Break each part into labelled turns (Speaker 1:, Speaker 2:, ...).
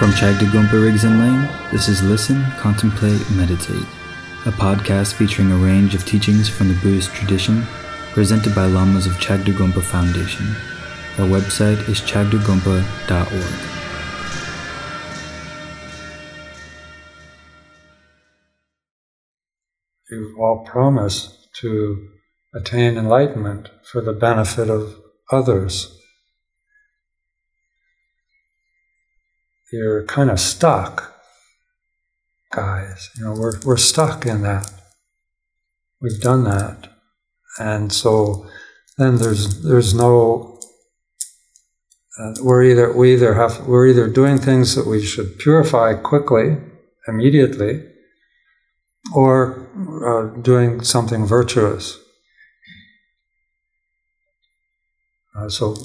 Speaker 1: From Chagdud Gonpa Riggs and Lane, this is Listen, Contemplate, Meditate, a podcast featuring a range of teachings from the Buddhist tradition presented by Lamas of Chagdud Gonpa Foundation. Our website is chagdudgonpa.org.
Speaker 2: You all promise to attain enlightenment for the benefit of others. you're kind of stuck, guys. You know, we're, we're stuck in that. We've done that. And so then there's, there's no, uh, we're either, we either have, we're either doing things that we should purify quickly, immediately, or uh, doing something virtuous. Uh, so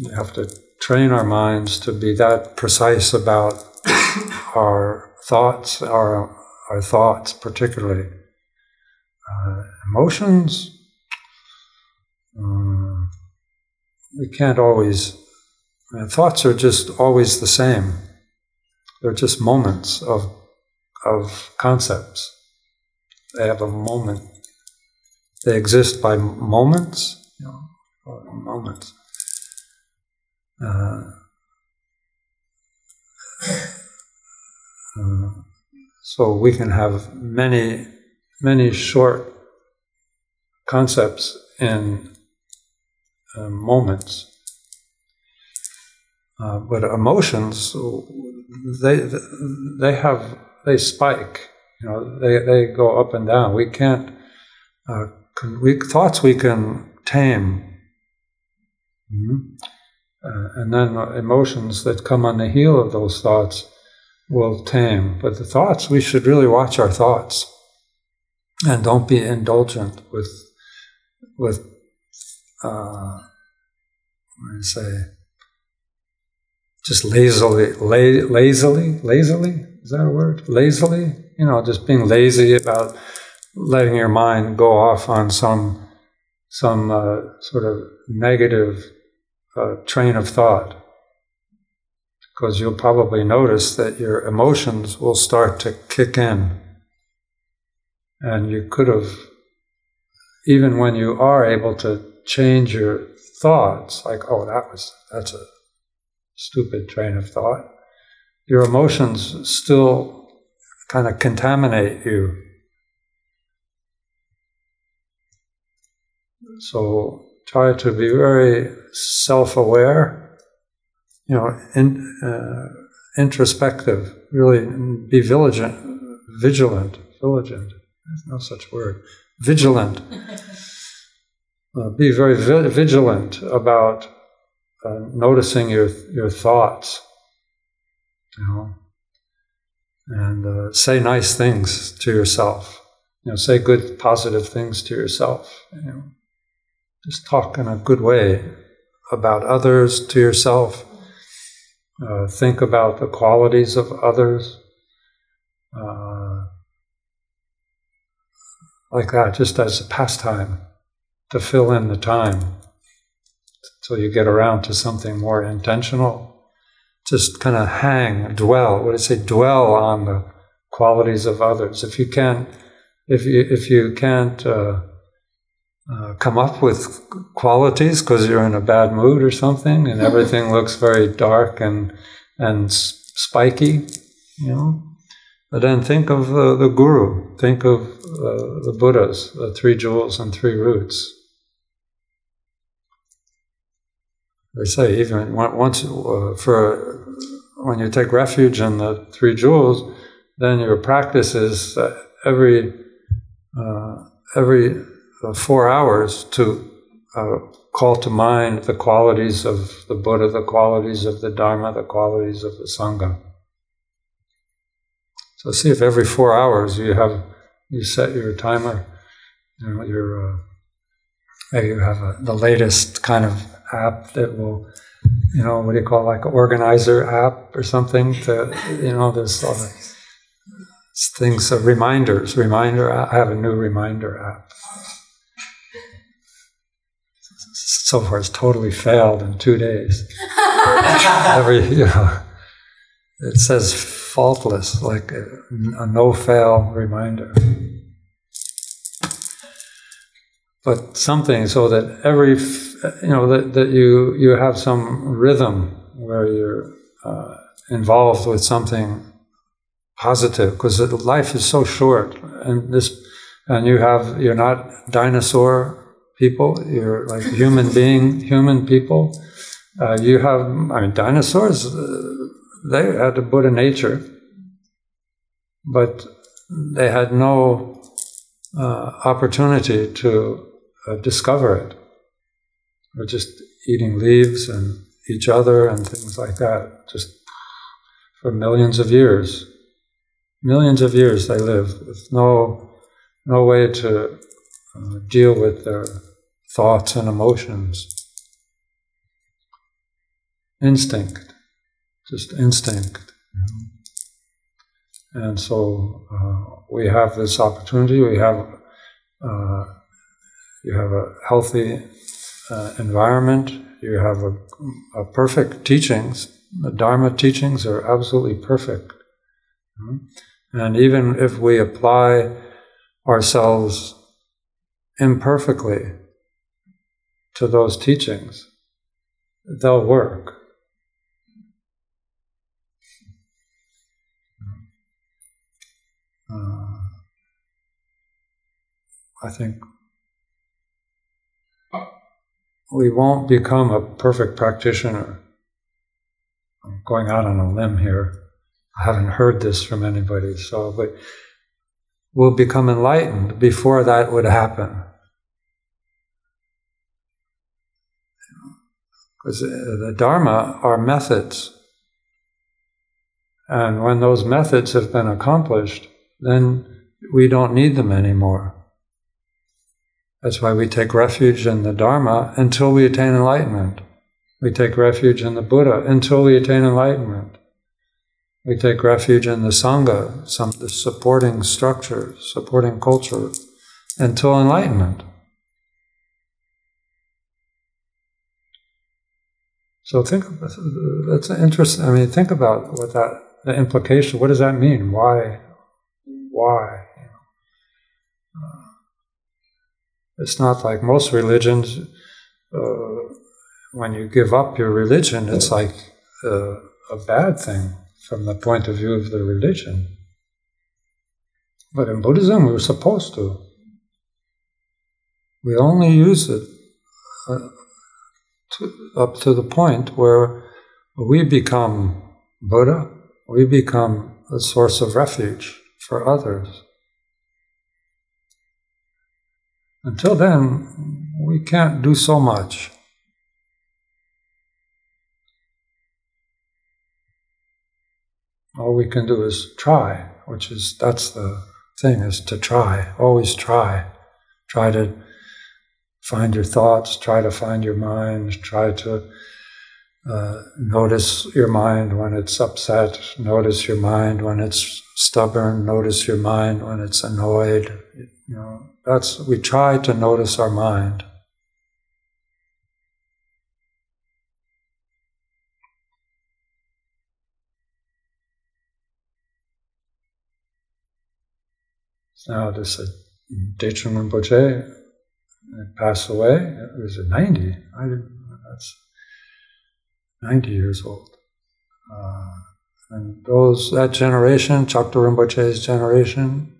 Speaker 2: we have to train our minds to be that precise about our thoughts, our, our thoughts particularly. Uh, emotions, um, we can't always, I mean, thoughts are just always the same. They're just moments of, of concepts. They have a moment. They exist by moments, you know, moments. Uh, uh, so we can have many, many short concepts in uh, moments. Uh, but emotions, they they have they spike. You know, they they go up and down. We can't. Uh, can, we thoughts we can tame. Mm-hmm. Uh, and then emotions that come on the heel of those thoughts will tame. But the thoughts, we should really watch our thoughts and don't be indulgent with, with, uh, what do say, just lazily, la- lazily, lazily, is that a word? Lazily, you know, just being lazy about letting your mind go off on some, some uh, sort of negative uh, train of thought. Because you'll probably notice that your emotions will start to kick in. And you could have, even when you are able to change your thoughts, like, oh, that was, that's a stupid train of thought, your emotions still kind of contaminate you. So try to be very self-aware, you know, in, uh, introspective, really be vigilant, vigilant, vigilant. There's no such word. Vigilant. Uh, be very vi- vigilant about uh, noticing your your thoughts, you know, and uh, say nice things to yourself. You know, say good, positive things to yourself. You know just talk in a good way about others to yourself. Uh, think about the qualities of others. Uh, like that, just as a pastime to fill in the time till you get around to something more intentional. Just kind of hang, dwell. What do you say? Dwell on the qualities of others. If you can't, if you if you can't uh, uh, come up with qualities because you're in a bad mood or something, and everything looks very dark and and spiky, you know. But then think of uh, the guru, think of uh, the Buddhas, the three jewels and three roots. They say even once uh, for when you take refuge in the three jewels, then your practice is every uh, every uh, four hours to uh, call to mind the qualities of the Buddha, the qualities of the Dharma, the qualities of the Sangha. So see if every four hours you have you set your timer, you know, your uh, maybe you have a, the latest kind of app that will, you know, what do you call it, like an organizer app or something to, you know, there's all the things, uh, reminders, reminder. I have a new reminder app so far has totally failed in two days. Every, you know, it says faultless, like a, a no fail reminder. But something so that every, you know, that, that you, you have some rhythm where you're uh, involved with something positive, because life is so short, and this, and you have, you're not dinosaur people, you're like human being, human people. Uh, you have, I mean, dinosaurs, uh, they had a Buddha nature, but they had no uh, opportunity to uh, discover it. They're just eating leaves and each other and things like that, just for millions of years. Millions of years they live with no, no way to uh, deal with their thoughts and emotions. Instinct, just instinct. And so uh, we have this opportunity. We have uh, you have a healthy uh, environment. You have a, a, perfect teachings. The Dharma teachings are absolutely perfect. And even if we apply ourselves imperfectly to those teachings, they'll work. Uh, I think we won't become a perfect practitioner. I'm going out on a limb here. I haven't heard this from anybody, so, but we'll become enlightened before that would happen. Because uh, the Dharma are methods. And when those methods have been accomplished, then we don't need them anymore. That's why we take refuge in the Dharma until we attain enlightenment. We take refuge in the Buddha until we attain enlightenment. We take refuge in the Sangha, some the supporting structure, supporting culture, until enlightenment. So think that's interesting. I mean, think about what that the implication. What does that mean? Why? Why? It's not like most religions. Uh, when you give up your religion, it's like uh, a bad thing from the point of view of the religion. But in Buddhism, we're supposed to. We only use it uh, up to the point where we become Buddha, we become a source of refuge for others. Until then, we can't do so much. All we can do is try, which is that's the thing is to try, always try. Try to find your thoughts, try to find your mind, try to uh, notice your mind when it's upset, notice your mind when it's stubborn, notice your mind when it's annoyed. You know, that's, we try to notice our mind. Now, this uh, Dechung Rinpoche passed away. It was at 90. I didn't. that's 90 years old. Uh, and those that generation, Chagdud Rinpoche's generation,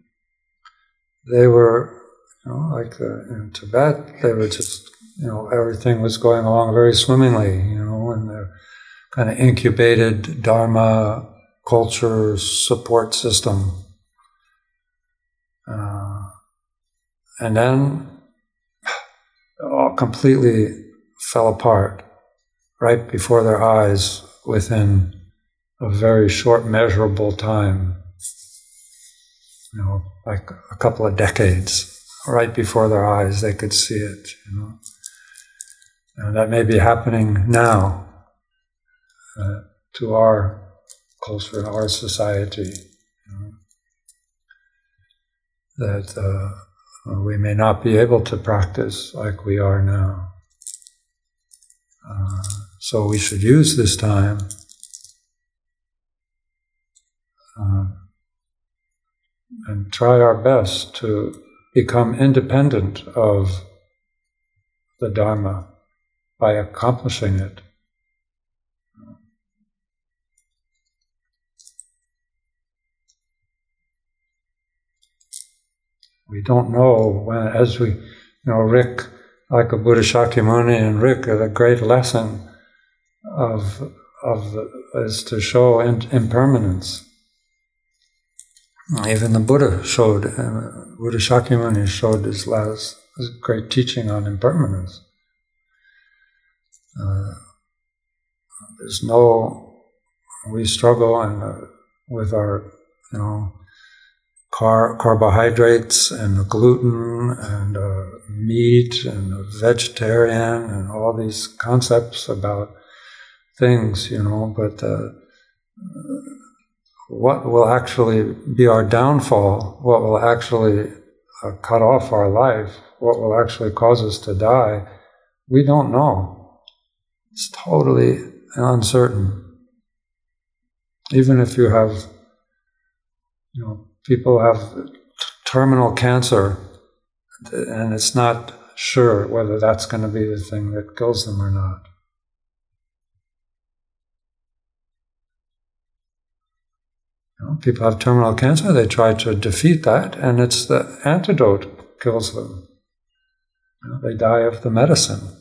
Speaker 2: they were you know, like uh, in Tibet, they were just, you know, everything was going along very swimmingly, you know, and the kind of incubated Dharma culture support system. Uh, and then completely fell apart right before their eyes within a very short, measurable time. You know, like a couple of decades right before their eyes. They could see it, you know. And that may be happening now uh, to our culture and our society. You know, that uh, we may not be able to practice like we are now. Uh, so we should use this time uh, and try our best to become independent of the Dharma by accomplishing it. We don't know when, as we, you know, Rick, like a Buddha Shakyamuni and Rick, the great lesson of of the, is to show impermanence. Even the Buddha showed, uh, Buddha Shakyamuni showed his last his great teaching on impermanence. Uh, there's no, we struggle and uh, with our, you know, car, carbohydrates and gluten and uh, meat and vegetarian and all these concepts about things, you know, but uh, what will actually be our downfall, what will actually uh, cut off our life, what will actually cause us to die, we don't know. It's totally uncertain. Even if you have, you know, people have terminal cancer and it's not sure whether that's going to be the thing that kills them or not. You know, people have terminal cancer, they try to defeat that, and it's the antidote kills them. You know, they die of the medicine.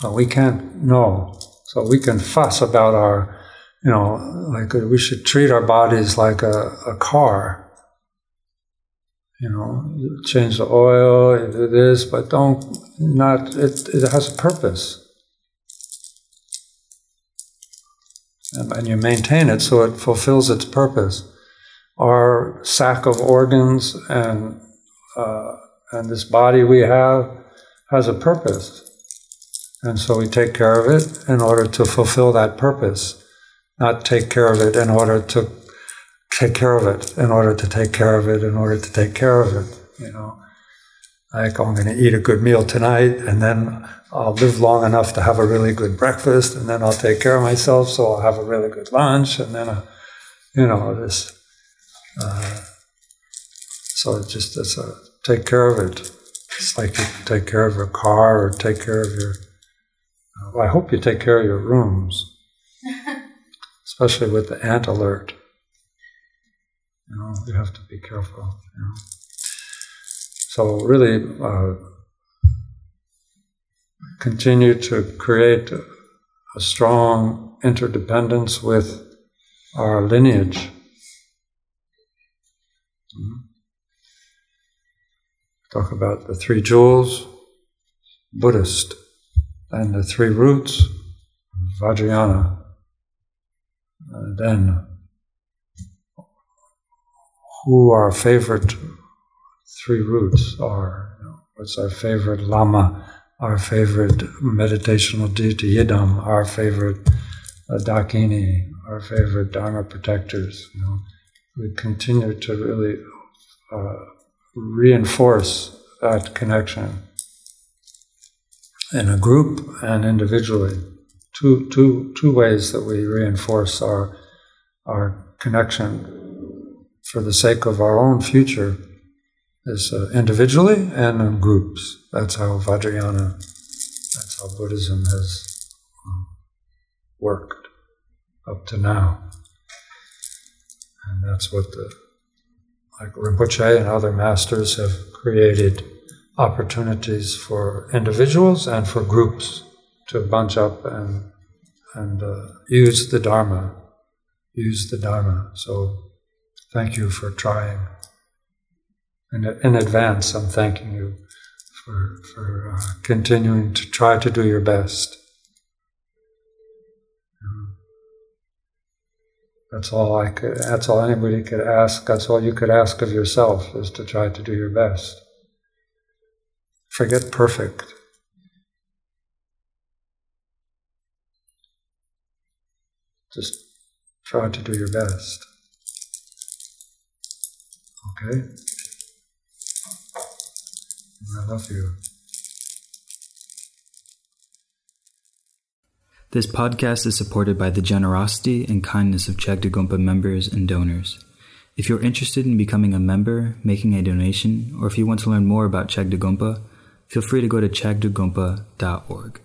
Speaker 2: So we can't know. So we can fuss about our, you know, like we should treat our bodies like a, a car. You know, change the oil, do this, but don't not. It it has a purpose. and, and you maintain it so it fulfills its purpose. Our sack of organs and uh, and this body we have has a purpose, and so we take care of it in order to fulfill that purpose, not take care of it in order to take care of it, in order to take care of it, in order to take care of it. You know, like I'm going to eat a good meal tonight, and then I'll live long enough to have a really good breakfast, and then I'll take care of myself, so I'll have a really good lunch, and then, uh, you know, this. Uh, so just as a, take care of it. It's like you take care of your car or take care of your. Well, I hope you take care of your rooms, especially with the ant alert. You know, you have to be careful. You know. So really. Uh, continue to create a strong interdependence with our lineage. Mm-hmm. Talk about the three jewels, Buddhist, and the three roots, Vajrayana. And then, who our favorite three roots are. What's our favorite Lama our favorite meditational deity, Yidam, our favorite uh, Dakini, our favorite Dharma protectors. You know, we continue to really uh, reinforce that connection in a group and individually. Two, two, two ways that we reinforce our, our connection for the sake of our own future is uh, individually and in groups. That's how Vajrayana, that's how Buddhism has um, worked up to now. And that's what the, like Rinpoche and other masters have created opportunities for individuals and for groups to bunch up and, and uh, use the Dharma, use the Dharma. So thank you for trying. In, in advance, I'm thanking you for, for uh, continuing to try to do your best. That's all I could, that's all anybody could ask. That's all you could ask of yourself is to try to do your best. Forget perfect. Just try to do your best. Okay? I love you.
Speaker 1: This podcast is supported by the generosity and kindness of Chagdud Gonpa members and donors. If you're interested in becoming a member, making a donation, or if you want to learn more about Chagdud Gonpa, feel free to go to chagdudgonpa.org.